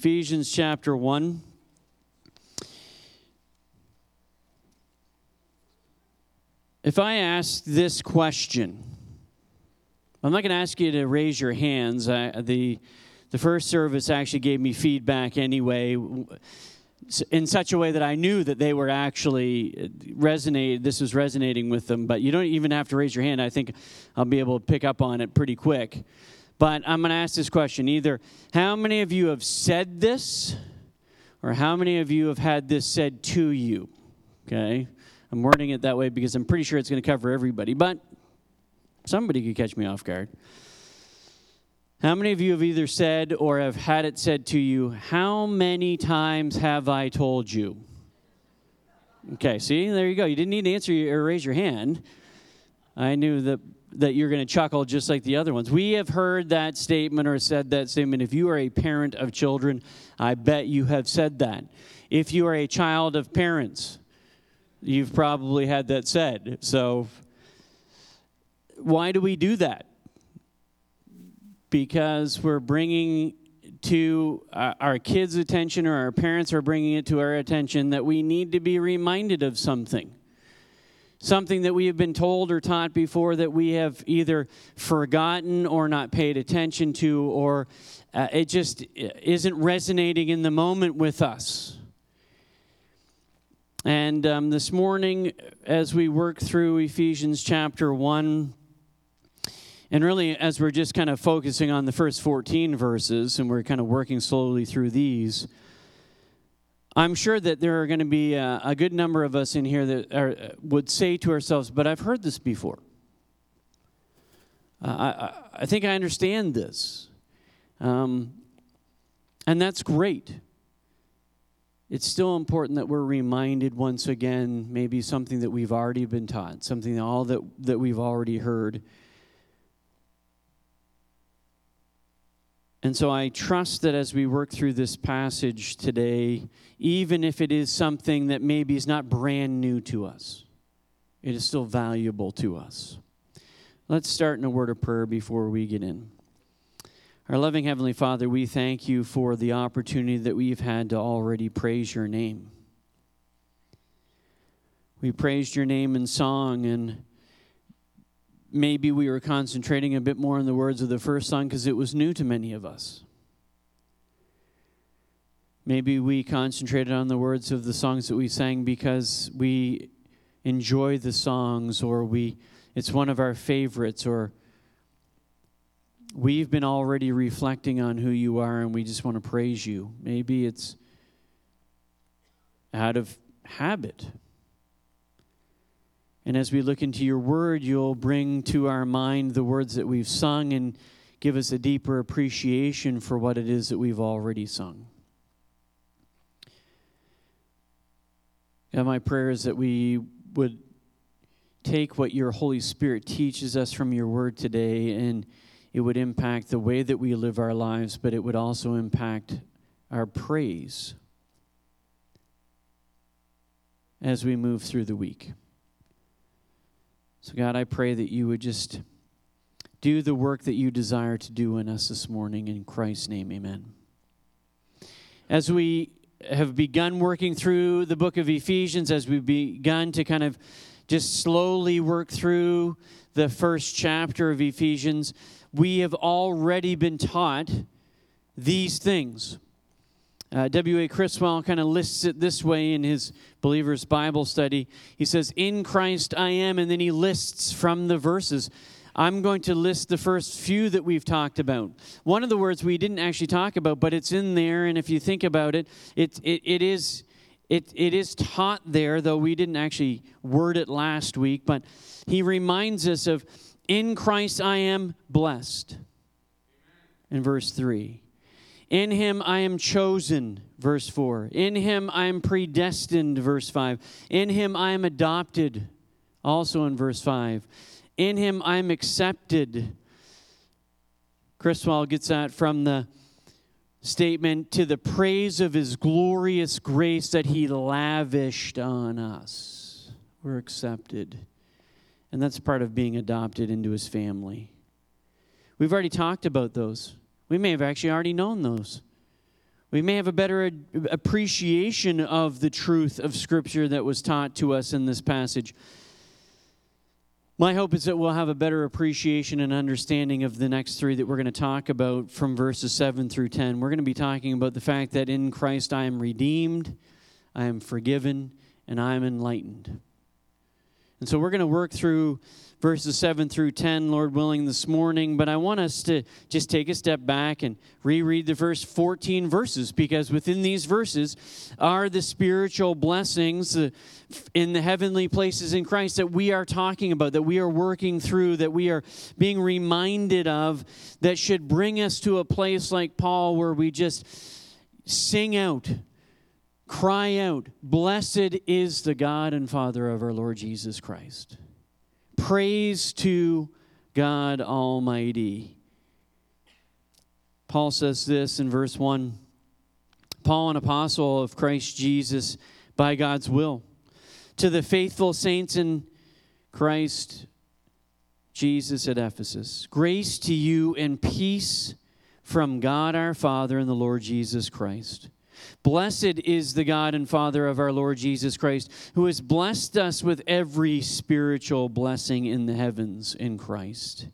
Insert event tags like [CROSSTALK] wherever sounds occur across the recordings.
Ephesians chapter 1. If I ask this question, I'm not going to ask you to raise your hands. I, the, the first service actually gave me feedback anyway in such a way that I knew that they were actually uh, resonate. This was resonating with them. But you don't even have to raise your hand. I think I'll be able to pick up on it pretty quick. But I'm going to ask this question: either how many of you have said this, or how many of you have had this said to you? Okay, I'm wording it that way because I'm pretty sure it's going to cover everybody. But somebody could catch me off guard. How many of you have either said or have had it said to you, How many times have I told you? Okay, see, there you go. You didn't need to answer or raise your hand. I knew that, that you're going to chuckle just like the other ones. We have heard that statement or said that statement. If you are a parent of children, I bet you have said that. If you are a child of parents, you've probably had that said. So, why do we do that? because we're bringing to uh, our kids' attention or our parents are bringing it to our attention that we need to be reminded of something. Something that we have been told or taught before that we have either forgotten or not paid attention to, or uh, it just isn't resonating in the moment with us. And um, this morning, as we work through Ephesians chapter 1, and really, as we're just kind of focusing on the first 14 verses and we're kind of working slowly through these, I'm sure that there are going to be a, a good number of us in here that are, would say to ourselves, but I've heard this before. Uh, I, I think I understand this. Um, and that's great. It's still important that we're reminded once again, maybe something that we've already been taught, something all that, that we've already heard And so I trust that as we work through this passage today, even if it is something that maybe is not brand new to us, it is still valuable to us. Let's start in a word of prayer before we get in. Our loving Heavenly Father, we thank you for the opportunity that we've had to already praise your name. We praised your name in song and maybe we were concentrating a bit more on the words of the first song because it was new to many of us. Maybe we concentrated on the words of the songs that we sang because we enjoy the songs or we it's one of our favorites or we've been already reflecting on who you are and we just want to praise you. Maybe it's out of habit. And as we look into your word, you'll bring to our mind the words that we've sung and give us a deeper appreciation for what it is that we've already sung. God, my prayer is that we would take what your Holy Spirit teaches us from your word today and it would impact the way that we live our lives, but it would also impact our praise as we move through the week. So, God, I pray that you would just do the work that you desire to do in us this morning. In Christ's name, amen. As we have begun working through the book of Ephesians, as we've begun to kind of just slowly work through the first chapter of Ephesians, we have already been taught these things. Uh, W.A. Criswell kind of lists it this way in his Believer's Bible study. He says, In Christ I am, and then he lists from the verses. I'm going to list the first few that we've talked about. One of the words we didn't actually talk about, but it's in there, and if you think about it, it, it, it is. It, it is taught there, though we didn't actually word it last week, but he reminds us of, In Christ I am blessed, in verse 3. In him I am chosen, verse 4. In him I am predestined, verse 5. In him I am adopted, also in verse 5. In him I am accepted. Criswell gets that from the statement to the praise of his glorious grace that he lavished on us. We're accepted. And that's part of being adopted into his family. We've already talked about those. We may have actually already known those. We may have a better appreciation of the truth of Scripture that was taught to us in this passage. My hope is that we'll have a better appreciation and understanding of the next three that we're going to talk about from verses 7 through 10. We're going to be talking about the fact that in Christ I am redeemed, I am forgiven, and I am enlightened. And so we're going to work through verses 7 through 10, Lord willing, this morning. But I want us to just take a step back and reread the first 14 verses because within these verses are the spiritual blessings uh, in the heavenly places in Christ that we are talking about, that we are working through, that we are being reminded of, that should bring us to a place like Paul where we just sing out cry out, Blessed is the God and Father of our Lord Jesus Christ. Praise to God Almighty. Paul says this in verse 1 Paul, an apostle of Christ Jesus by God's will, to the faithful saints in Christ Jesus at Ephesus, grace to you and peace from God our Father and the Lord Jesus Christ. Blessed is the God and Father of our Lord Jesus Christ, who has blessed us with every spiritual blessing in the heavens in Christ.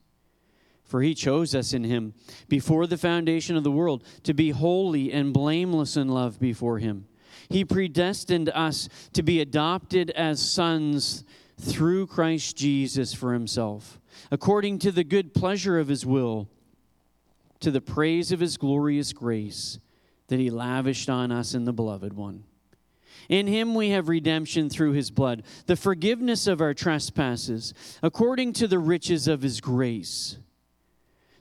For he chose us in him before the foundation of the world to be holy and blameless in love before him. He predestined us to be adopted as sons through Christ Jesus for himself, according to the good pleasure of his will, to the praise of his glorious grace that he lavished on us in the beloved one. In him we have redemption through his blood, the forgiveness of our trespasses, according to the riches of his grace,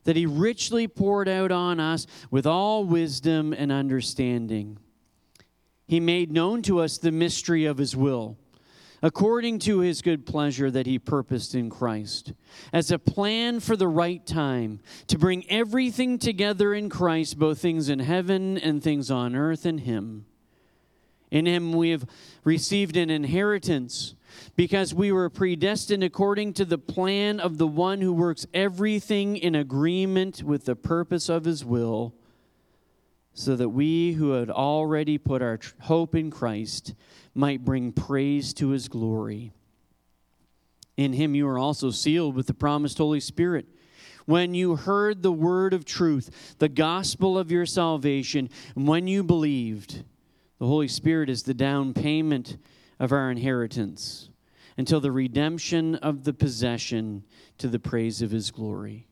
that he richly poured out on us with all wisdom and understanding. He made known to us the mystery of his will according to his good pleasure that he purposed in Christ, as a plan for the right time to bring everything together in Christ, both things in heaven and things on earth in him. In him we have received an inheritance because we were predestined according to the plan of the one who works everything in agreement with the purpose of his will, so that we who had already put our hope in Christ might bring praise to his glory. In him you are also sealed with the promised Holy Spirit. When you heard the word of truth, the gospel of your salvation, and when you believed, the Holy Spirit is the down payment of our inheritance until the redemption of the possession to the praise of his glory.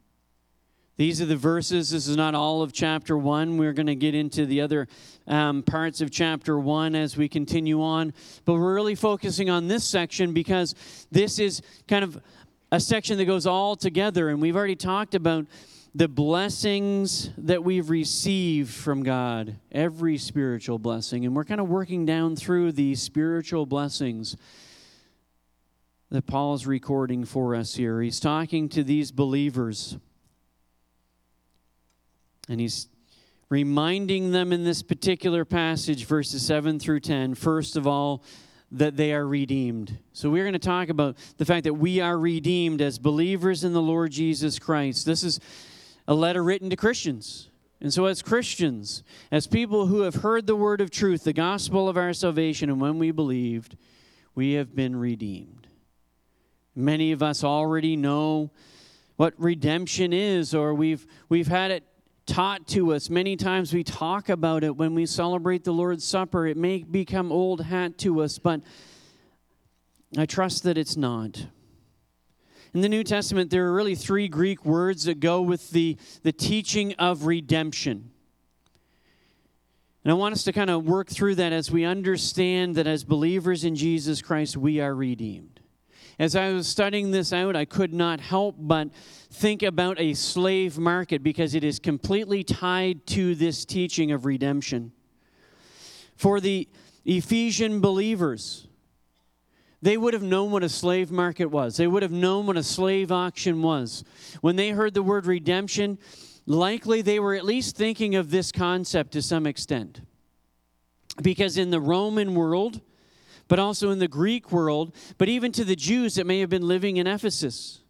These are the verses. This is not all of chapter one. We're going to get into the other um, parts of chapter one as we continue on. But we're really focusing on this section because this is kind of a section that goes all together. And we've already talked about the blessings that we've received from God, every spiritual blessing. And we're kind of working down through these spiritual blessings that Paul is recording for us here. He's talking to these believers. And he's reminding them in this particular passage, verses 7 through 10, first of all, that they are redeemed. So we're going to talk about the fact that we are redeemed as believers in the Lord Jesus Christ. This is a letter written to Christians. And so, as Christians, as people who have heard the word of truth, the gospel of our salvation, and when we believed, we have been redeemed. Many of us already know what redemption is, or we've, we've had it taught to us. Many times we talk about it when we celebrate the Lord's Supper. It may become old hat to us, but I trust that it's not. In the New Testament, there are really three Greek words that go with the, the teaching of redemption. And I want us to kind of work through that as we understand that as believers in Jesus Christ, we are redeemed. As I was studying this out, I could not help but think about a slave market because it is completely tied to this teaching of redemption. For the Ephesian believers, they would have known what a slave market was. They would have known what a slave auction was. When they heard the word redemption, likely they were at least thinking of this concept to some extent. Because in the Roman world, but also in the Greek world, but even to the Jews that may have been living in Ephesus,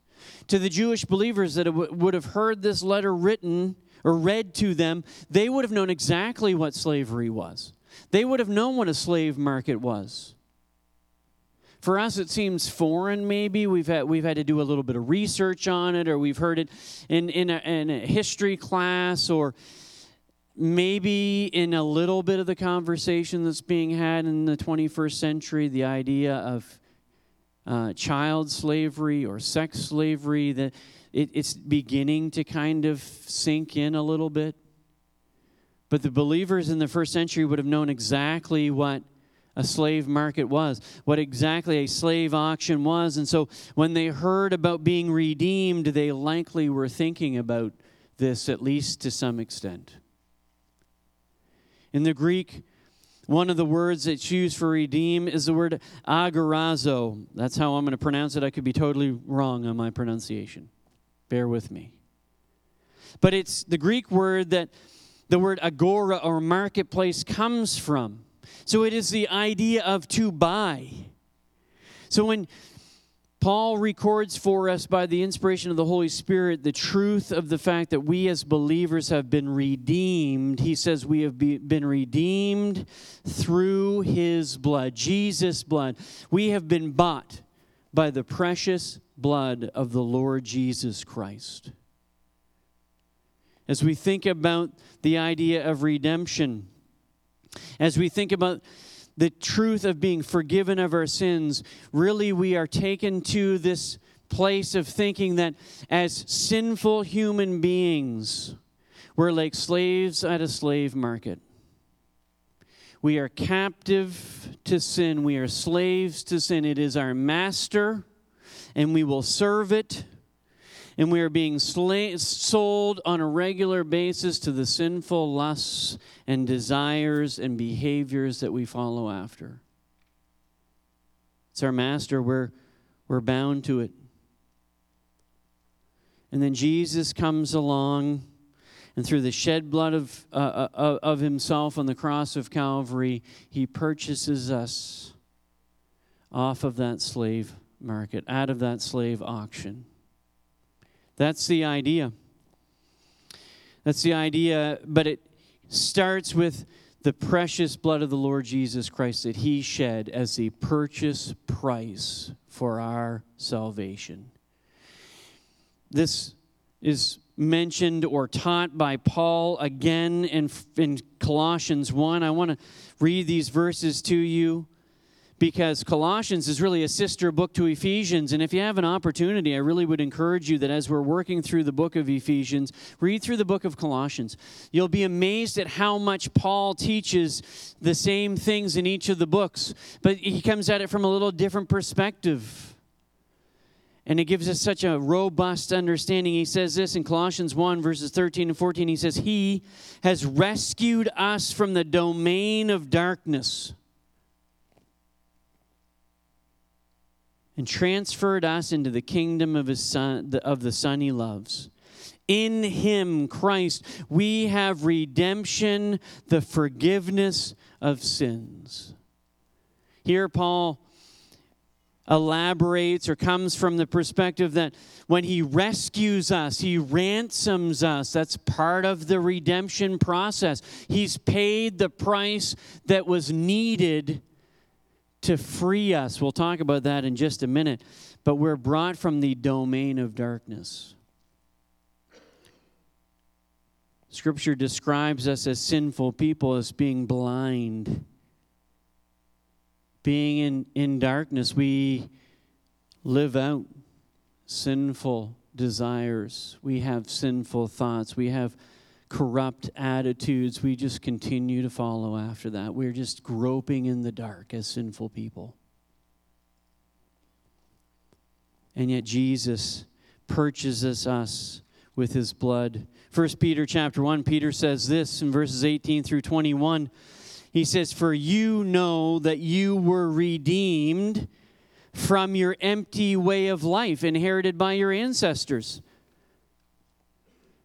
to the Jewish believers that would have heard this letter written or read to them, they would have known exactly what slavery was. They would have known what a slave market was. For us, it seems foreign, maybe. We've had, we've had to do a little bit of research on it, or we've heard it in, in, a, in a history class, or maybe in a little bit of the conversation that's being had in the 21st century, the idea of uh, child slavery or sex slavery, that it, it's beginning to kind of sink in a little bit. But the believers in the first century would have known exactly what a slave market was, what exactly a slave auction was. And so when they heard about being redeemed, they likely were thinking about this, at least to some extent. In the Greek, one of the words that's used for redeem is the word agorazo. That's how I'm going to pronounce it. I could be totally wrong on my pronunciation. Bear with me. But it's the Greek word that the word agora or marketplace comes from. So it is the idea of to buy. So when Paul records for us by the inspiration of the Holy Spirit the truth of the fact that we as believers have been redeemed. He says we have be, been redeemed through his blood, Jesus' blood. We have been bought by the precious blood of the Lord Jesus Christ. As we think about the idea of redemption, as we think about the truth of being forgiven of our sins, really we are taken to this place of thinking that as sinful human beings, we're like slaves at a slave market. We are captive to sin. We are slaves to sin. It is our master, and we will serve it and we are being sla- sold on a regular basis to the sinful lusts and desires and behaviors that we follow after. It's our master, we're, we're bound to it. And then Jesus comes along, and through the shed blood of, uh, uh, uh of himself on the cross of Calvary, he purchases us off of that slave market, out of that slave auction. That's the idea. That's the idea, but it starts with the precious blood of the Lord Jesus Christ that he shed as the purchase price for our salvation. This is mentioned or taught by Paul again in, in Colossians 1. I want to read these verses to you because Colossians is really a sister book to Ephesians. And if you have an opportunity, I really would encourage you that as we're working through the book of Ephesians, read through the book of Colossians. You'll be amazed at how much Paul teaches the same things in each of the books, but he comes at it from a little different perspective. And it gives us such a robust understanding. He says this in Colossians 1, verses 13 and 14. He says, He has rescued us from the domain of darkness and transferred us into the kingdom of his son of the son he loves in him christ we have redemption the forgiveness of sins here paul elaborates or comes from the perspective that when he rescues us, he ransoms us. That's part of the redemption process. He's paid the price that was needed to free us. We'll talk about that in just a minute. But we're brought from the domain of darkness. Scripture describes us as sinful people as being blind, being in, in darkness. We live out sinful desires, we have sinful thoughts, we have corrupt attitudes, we just continue to follow after that. We're just groping in the dark as sinful people. And yet Jesus purchases us with his blood. First Peter chapter 1, Peter says this in verses 18 through 21. He says, For you know that you were redeemed from your empty way of life inherited by your ancestors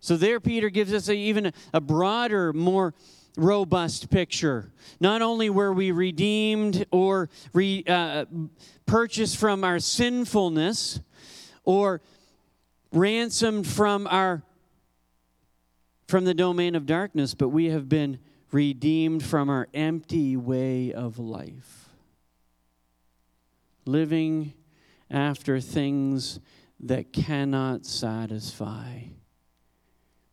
so there, Peter gives us a, even a broader, more robust picture. Not only were we redeemed or re, uh, purchased from our sinfulness or ransomed from our from the domain of darkness, but we have been redeemed from our empty way of life. Living after things that cannot satisfy.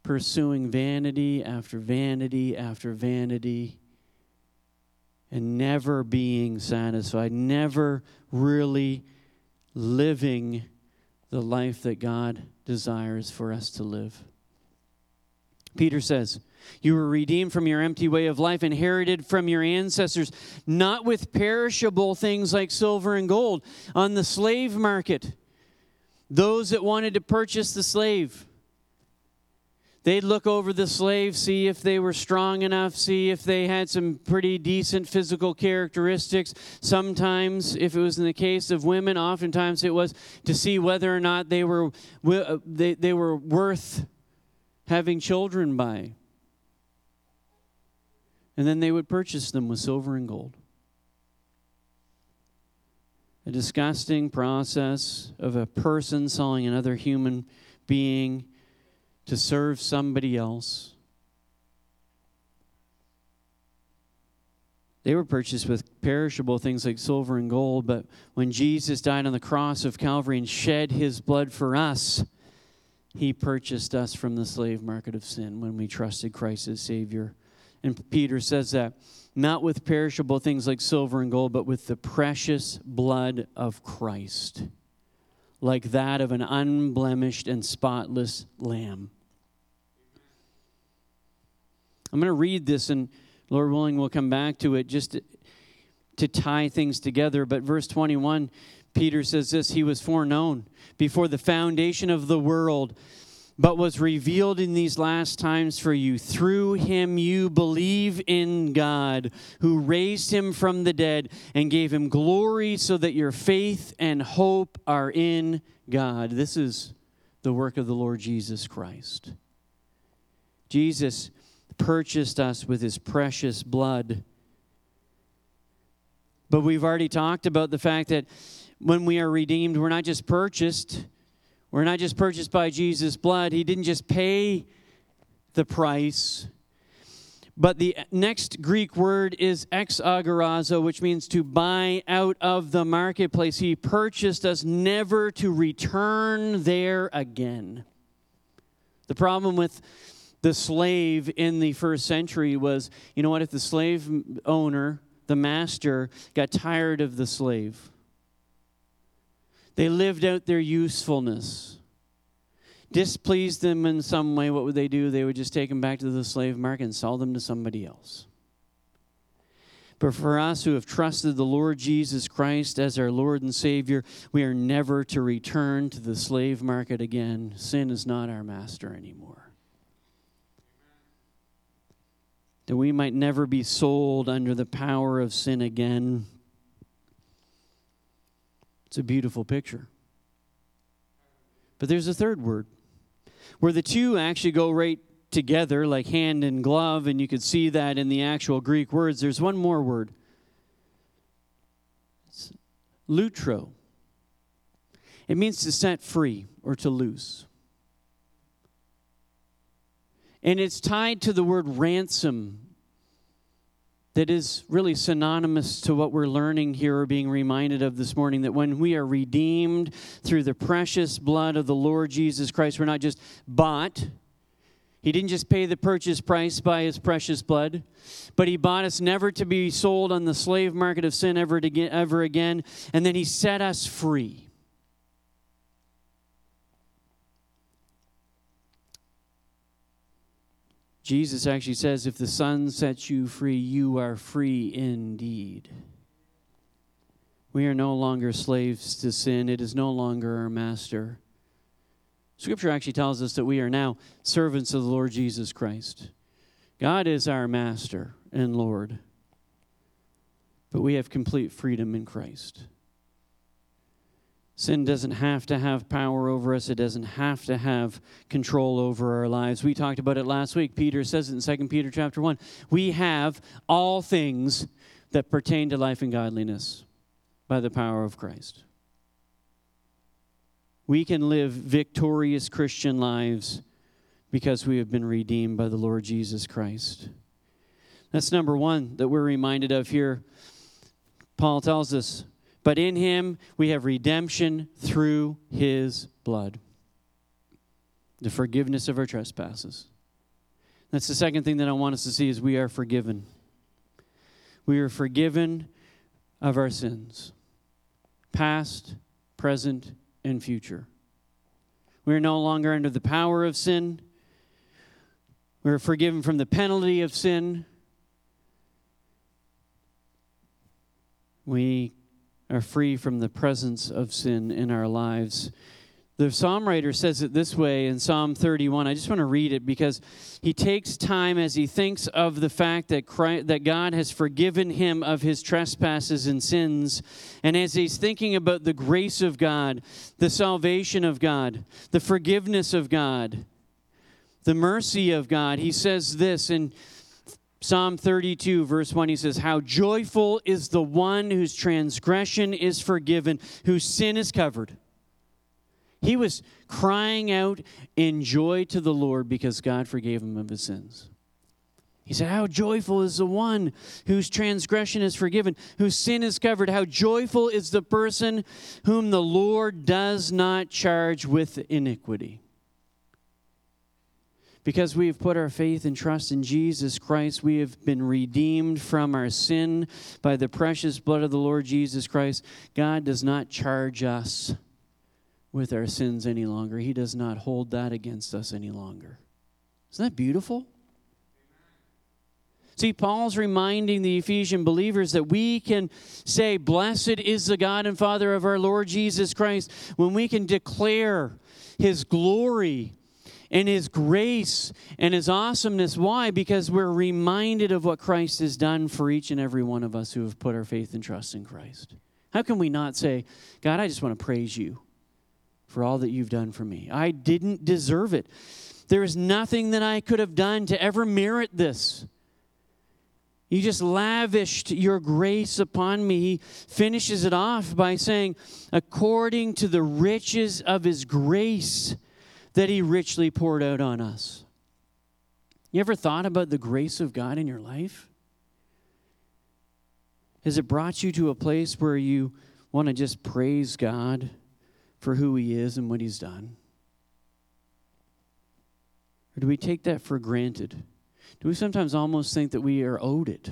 Pursuing vanity after vanity after vanity and never being satisfied, never really living the life that God desires for us to live. Peter says, You were redeemed from your empty way of life, inherited from your ancestors, not with perishable things like silver and gold on the slave market. Those that wanted to purchase the slave They'd look over the slave, see if they were strong enough, see if they had some pretty decent physical characteristics. Sometimes, if it was in the case of women, oftentimes it was to see whether or not they were, uh, they, they were worth having children by. And then they would purchase them with silver and gold. A disgusting process of a person selling another human being to serve somebody else. They were purchased with perishable things like silver and gold, but when Jesus died on the cross of Calvary and shed his blood for us, he purchased us from the slave market of sin when we trusted Christ as Savior. And Peter says that not with perishable things like silver and gold, but with the precious blood of Christ, like that of an unblemished and spotless lamb. I'm going to read this, and Lord willing, we'll come back to it just to, to tie things together. But verse 21, Peter says this He was foreknown before the foundation of the world, but was revealed in these last times for you. Through him you believe in God, who raised him from the dead and gave him glory, so that your faith and hope are in God. This is the work of the Lord Jesus Christ. Jesus purchased us with his precious blood. But we've already talked about the fact that when we are redeemed, we're not just purchased. We're not just purchased by Jesus' blood. He didn't just pay the price. But the next Greek word is exagorazo, which means to buy out of the marketplace. He purchased us never to return there again. The problem with the slave in the first century was you know what, if the slave owner, the master, got tired of the slave, they lived out their usefulness. Displeased them in some way, what would they do? They would just take them back to the slave market and sell them to somebody else. But for us who have trusted the Lord Jesus Christ as our Lord and Savior, we are never to return to the slave market again. Sin is not our master anymore. That we might never be sold under the power of sin again. It's a beautiful picture. But there's a third word where the two actually go right together, like hand and glove, and you could see that in the actual Greek words. There's one more word it's lutro. It means to set free or to loose. And it's tied to the word ransom that is really synonymous to what we're learning here or being reminded of this morning that when we are redeemed through the precious blood of the Lord Jesus Christ, we're not just bought. He didn't just pay the purchase price by his precious blood, but he bought us never to be sold on the slave market of sin ever, ever again, and then he set us free. Jesus actually says, If the Son sets you free, you are free indeed. We are no longer slaves to sin, it is no longer our master. Scripture actually tells us that we are now servants of the Lord Jesus Christ. God is our master and Lord, but we have complete freedom in Christ. Sin doesn't have to have power over us. It doesn't have to have control over our lives. We talked about it last week. Peter says it in 2 Peter chapter 1. We have all things that pertain to life and godliness by the power of Christ. We can live victorious Christian lives because we have been redeemed by the Lord Jesus Christ. That's number one that we're reminded of here. Paul tells us, but in him we have redemption through his blood, the forgiveness of our trespasses. That's the second thing that I want us to see is we are forgiven. We are forgiven of our sins, past, present, and future. We are no longer under the power of sin. We are forgiven from the penalty of sin. We are free from the presence of sin in our lives. The psalm writer says it this way in Psalm 31. I just want to read it because he takes time as he thinks of the fact that Christ, that God has forgiven him of his trespasses and sins, and as he's thinking about the grace of God, the salvation of God, the forgiveness of God, the mercy of God. He says this in Psalm 32, verse 1, he says, How joyful is the one whose transgression is forgiven, whose sin is covered. He was crying out in joy to the Lord because God forgave him of his sins. He said, How joyful is the one whose transgression is forgiven, whose sin is covered. How joyful is the person whom the Lord does not charge with iniquity. Because we have put our faith and trust in Jesus Christ, we have been redeemed from our sin by the precious blood of the Lord Jesus Christ. God does not charge us with our sins any longer, He does not hold that against us any longer. Isn't that beautiful? See, Paul's reminding the Ephesian believers that we can say, Blessed is the God and Father of our Lord Jesus Christ, when we can declare His glory and His grace and His awesomeness. Why? Because we're reminded of what Christ has done for each and every one of us who have put our faith and trust in Christ. How can we not say, God, I just want to praise you for all that you've done for me? I didn't deserve it. There is nothing that I could have done to ever merit this. You just lavished your grace upon me. He finishes it off by saying, according to the riches of his grace that He richly poured out on us. You ever thought about the grace of God in your life? Has it brought you to a place where you want to just praise God for who He is and what He's done? Or do we take that for granted? Do we sometimes almost think that we are owed it?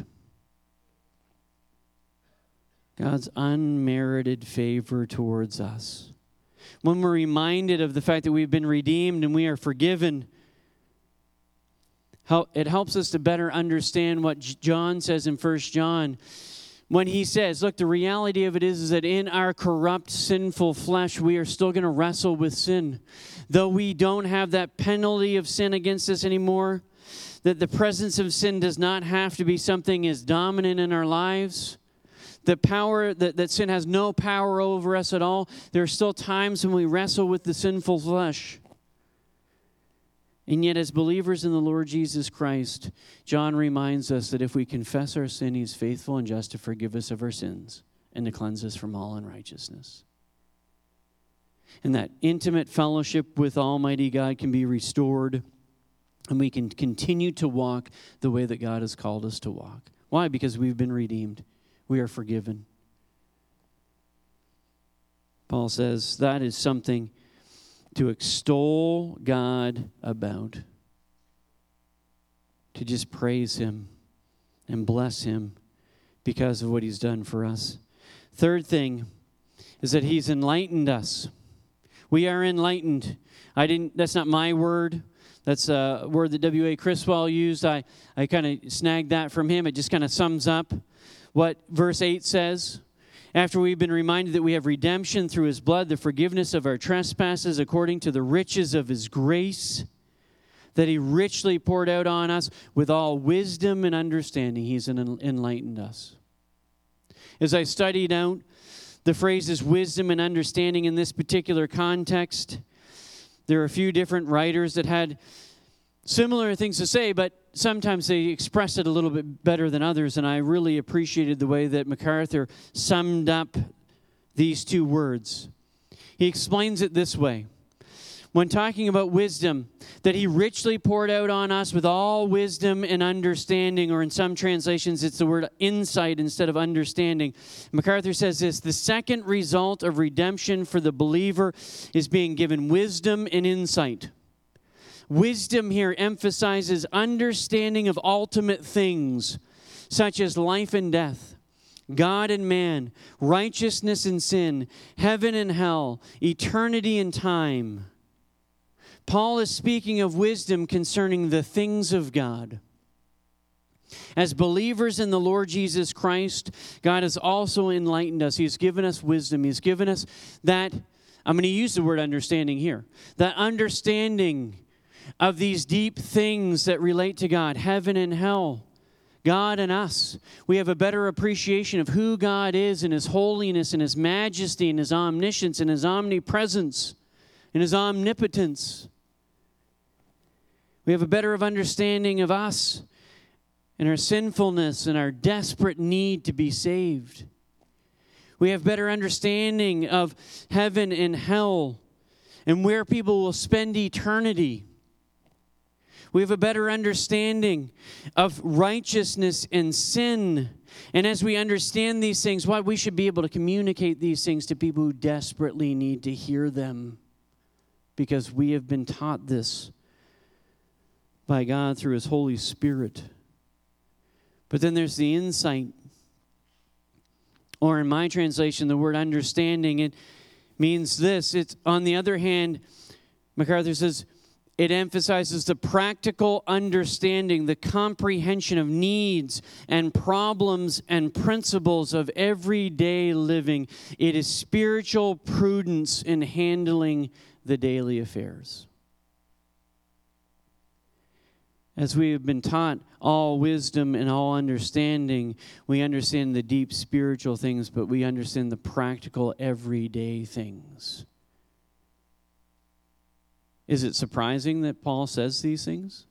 God's unmerited favor towards us when we're reminded of the fact that we've been redeemed and we are forgiven, it helps us to better understand what John says in First John when he says, Look, the reality of it is, is that in our corrupt, sinful flesh, we are still going to wrestle with sin. Though we don't have that penalty of sin against us anymore, that the presence of sin does not have to be something as dominant in our lives that power that, that sin has no power over us at all. There are still times when we wrestle with the sinful flesh. And yet as believers in the lord jesus christ john reminds us that if we confess our sin he's faithful and just to forgive us of our sins and to cleanse us from all unrighteousness. And that intimate fellowship with almighty god can be restored and we can continue to walk the way that god has called us to walk. Why? Because we've been redeemed we are forgiven. Paul says that is something to extol God about, to just praise Him and bless Him because of what He's done for us. Third thing is that He's enlightened us. We are enlightened. I didn't, that's not my word. That's a word that W.A. Criswell used. I, I kind of snagged that from him. It just kind of sums up what verse 8 says. After we've been reminded that we have redemption through his blood, the forgiveness of our trespasses according to the riches of his grace that he richly poured out on us with all wisdom and understanding, he's enlightened us. As I studied out the phrases wisdom and understanding in this particular context, there are a few different writers that had similar things to say, but sometimes they express it a little bit better than others. And I really appreciated the way that MacArthur summed up these two words. He explains it this way when talking about wisdom, that he richly poured out on us with all wisdom and understanding, or in some translations, it's the word insight instead of understanding. MacArthur says this the second result of redemption for the believer is being given wisdom and insight. Wisdom here emphasizes understanding of ultimate things, such as life and death. God and man, righteousness and sin, heaven and hell, eternity and time. Paul is speaking of wisdom concerning the things of God. As believers in the Lord Jesus Christ, God has also enlightened us. He's given us wisdom. He's given us that, I'm going to use the word understanding here, that understanding of these deep things that relate to God, heaven and hell, God and us. We have a better appreciation of who God is and His holiness and His majesty and His omniscience and His omnipresence and His omnipotence. We have a better of understanding of us and our sinfulness and our desperate need to be saved. We have better understanding of heaven and hell and where people will spend eternity. We have a better understanding of righteousness and sin. And as we understand these things, why we should be able to communicate these things to people who desperately need to hear them because we have been taught this by God through His Holy Spirit. But then there's the insight. Or in my translation, the word understanding, it means this. It's on the other hand, MacArthur says, it emphasizes the practical understanding, the comprehension of needs and problems and principles of everyday living. It is spiritual prudence in handling the daily affairs. As we have been taught all wisdom and all understanding, we understand the deep spiritual things, but we understand the practical everyday things. Is it surprising that Paul says these things?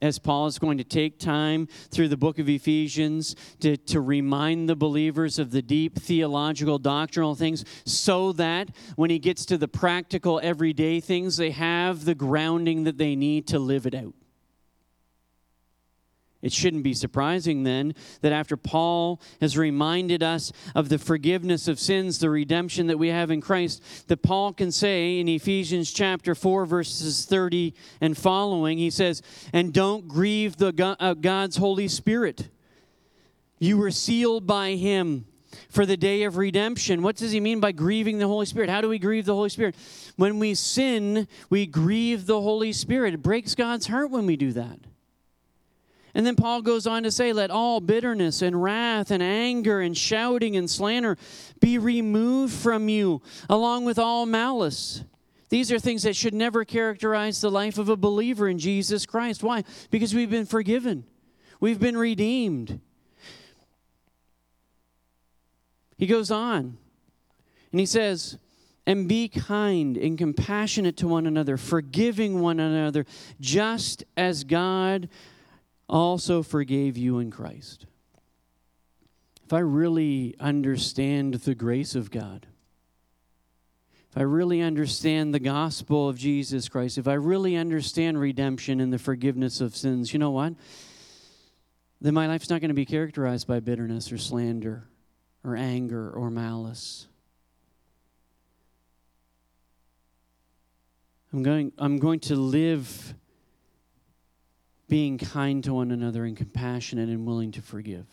As Paul is going to take time through the book of Ephesians to, to remind the believers of the deep theological, doctrinal things, so that when he gets to the practical, everyday things, they have the grounding that they need to live it out. It shouldn't be surprising then that after Paul has reminded us of the forgiveness of sins, the redemption that we have in Christ, that Paul can say in Ephesians chapter 4, verses 30 and following, he says, And don't grieve the God, uh, God's Holy Spirit. You were sealed by him for the day of redemption. What does he mean by grieving the Holy Spirit? How do we grieve the Holy Spirit? When we sin, we grieve the Holy Spirit. It breaks God's heart when we do that. And then Paul goes on to say, Let all bitterness and wrath and anger and shouting and slander be removed from you, along with all malice. These are things that should never characterize the life of a believer in Jesus Christ. Why? Because we've been forgiven, we've been redeemed. He goes on and he says, and be kind and compassionate to one another, forgiving one another, just as God also forgave you in Christ. If I really understand the grace of God, if I really understand the gospel of Jesus Christ, if I really understand redemption and the forgiveness of sins, you know what? Then my life's not going to be characterized by bitterness or slander or anger or malice. I'm going, I'm going to live being kind to one another and compassionate and willing to forgive.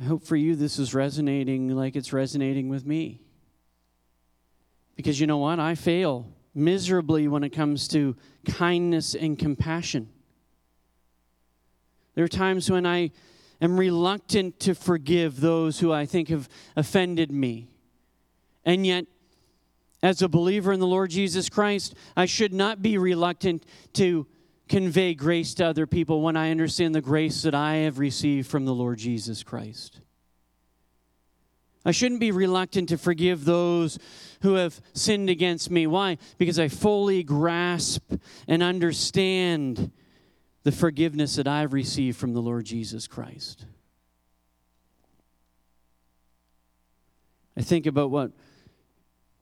I hope for you this is resonating like it's resonating with me. Because you know what? I fail miserably when it comes to kindness and compassion. There are times when I am reluctant to forgive those who I think have offended me. And yet, as a believer in the Lord Jesus Christ, I should not be reluctant to convey grace to other people when I understand the grace that I have received from the Lord Jesus Christ. I shouldn't be reluctant to forgive those who have sinned against me. Why? Because I fully grasp and understand the forgiveness that I've received from the Lord Jesus Christ. I think about what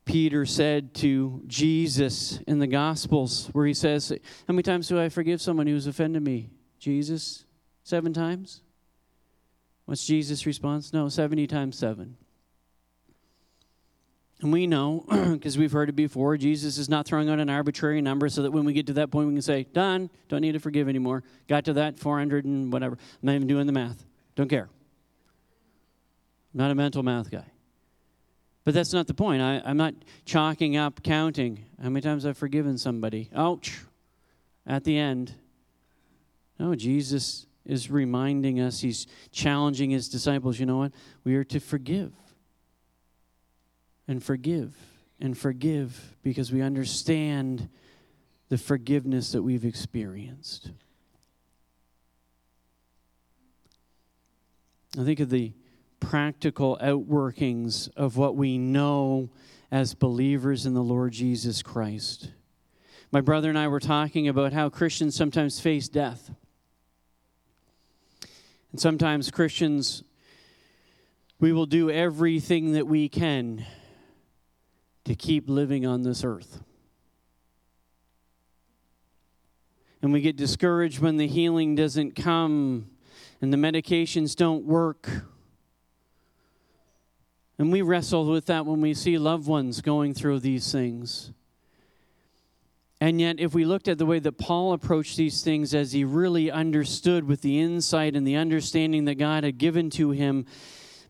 Peter said to Jesus in the Gospels, where he says, How many times do I forgive someone who's offended me? Jesus, seven times? What's Jesus' response? No, 70 times seven. And we know, [CLEARS THROAT] because we've heard it before, Jesus is not throwing out an arbitrary number so that when we get to that point, we can say, Done, don't need to forgive anymore. Got to that, 400 and whatever. I'm not even doing the math. Don't care. I'm not a mental math guy. But that's not the point. I, I'm not chalking up, counting how many times I've forgiven somebody. Ouch. At the end. No, Jesus is reminding us, he's challenging his disciples. You know what? We are to forgive and forgive and forgive because we understand the forgiveness that we've experienced. I think of the practical outworkings of what we know as believers in the Lord Jesus Christ. My brother and I were talking about how Christians sometimes face death. And sometimes Christians, we will do everything that we can to keep living on this earth. And we get discouraged when the healing doesn't come and the medications don't work and we wrestle with that when we see loved ones going through these things. And yet, if we looked at the way that Paul approached these things as he really understood with the insight and the understanding that God had given to him,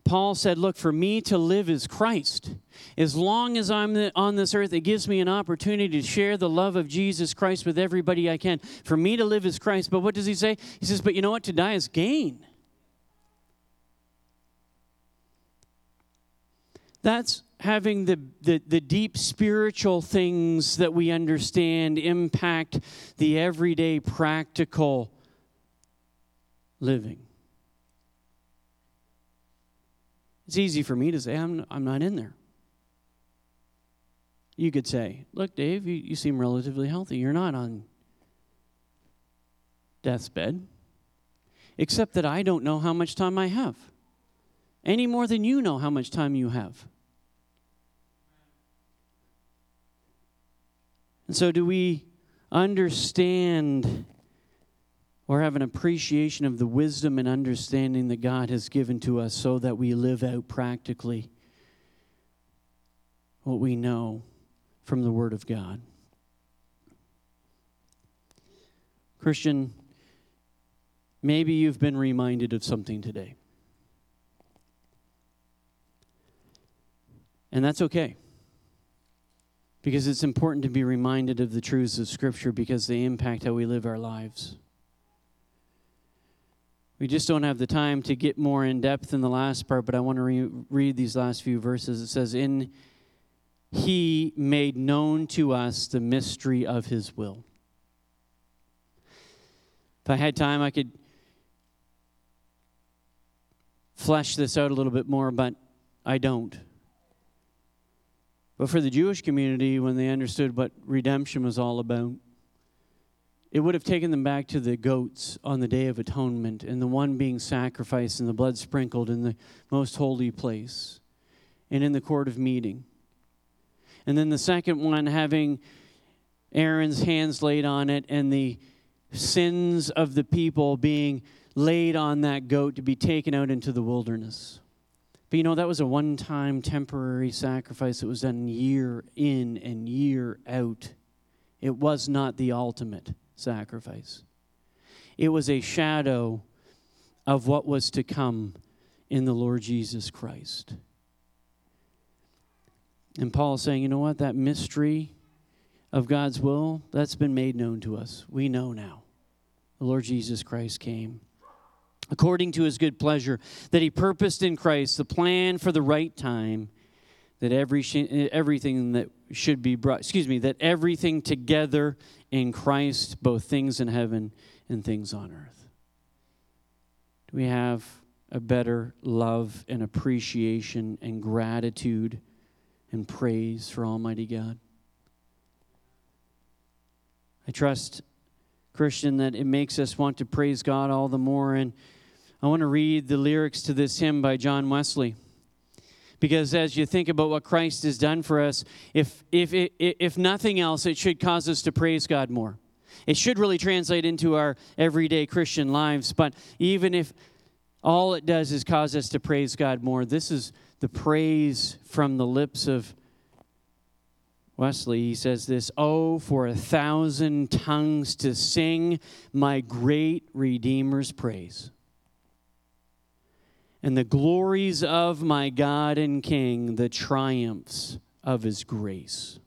Paul said, Look, for me to live is Christ. As long as I'm on this earth, it gives me an opportunity to share the love of Jesus Christ with everybody I can. For me to live is Christ. But what does he say? He says, But you know what? To die is gain. That's having the, the, the, deep spiritual things that we understand impact the everyday practical living. It's easy for me to say, I'm, I'm not in there. You could say, Look, Dave, you, you seem relatively healthy. You're not on death's bed. Except that I don't know how much time I have, any more than you know how much time you have. And so, do we understand or have an appreciation of the wisdom and understanding that God has given to us so that we live out practically what we know from the Word of God? Christian, maybe you've been reminded of something today. And that's okay because it's important to be reminded of the truths of Scripture because they impact how we live our lives. We just don't have the time to get more in depth in the last part, but I want to re- read these last few verses. It says, In He made known to us the mystery of His will. If I had time, I could flesh this out a little bit more, but I don't. But for the Jewish community, when they understood what redemption was all about, it would have taken them back to the goats on the Day of Atonement and the one being sacrificed and the blood sprinkled in the most holy place and in the court of meeting. And then the second one having Aaron's hands laid on it and the sins of the people being laid on that goat to be taken out into the wilderness. But you know, that was a one time temporary sacrifice that was done year in and year out. It was not the ultimate sacrifice, it was a shadow of what was to come in the Lord Jesus Christ. And Paul is saying, you know what? That mystery of God's will, that's been made known to us. We know now. The Lord Jesus Christ came according to his good pleasure, that he purposed in Christ the plan for the right time, that every everything that should be brought, excuse me, that everything together in Christ, both things in heaven and things on earth. Do we have a better love and appreciation and gratitude and praise for Almighty God? I trust, Christian, that it makes us want to praise God all the more and I want to read the lyrics to this hymn by John Wesley. Because as you think about what Christ has done for us, if, if, if nothing else, it should cause us to praise God more. It should really translate into our everyday Christian lives. But even if all it does is cause us to praise God more, this is the praise from the lips of Wesley. He says this Oh, for a thousand tongues to sing my great Redeemer's praise and the glories of my God and King, the triumphs of his grace.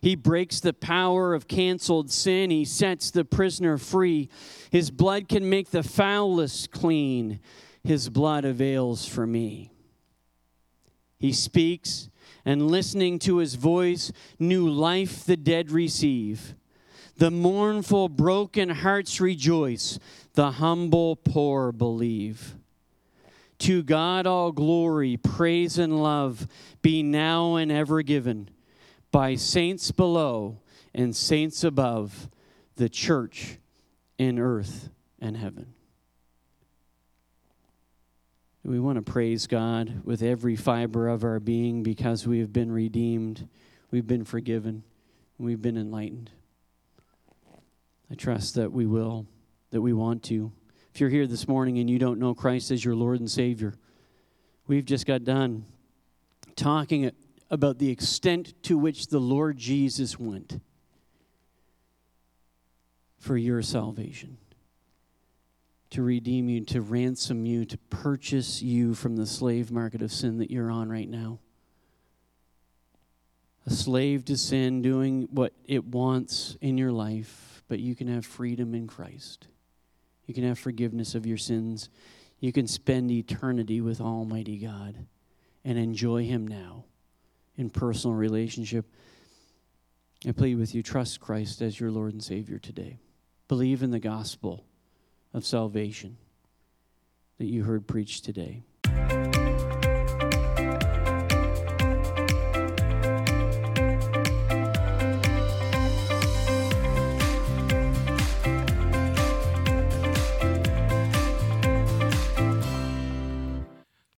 He breaks the power of canceled sin. He sets the prisoner free. His blood can make the foulest clean. His blood avails for me. He speaks, and listening to his voice, new life the dead receive. The mournful, broken hearts rejoice. The humble, poor believe. To God all glory, praise, and love be now and ever given by saints below and saints above, the church in earth and heaven. We want to praise God with every fiber of our being because we have been redeemed, we've been forgiven, we've been enlightened. I trust that we will, that we want to. If you're here this morning and you don't know Christ as your Lord and Savior, we've just got done talking about the extent to which the Lord Jesus went for your salvation, to redeem you, to ransom you, to purchase you from the slave market of sin that you're on right now. A slave to sin, doing what it wants in your life, but you can have freedom in Christ. You can have forgiveness of your sins. You can spend eternity with Almighty God and enjoy Him now in personal relationship. I plead with you trust Christ as your Lord and Savior today. Believe in the gospel of salvation that you heard preached today.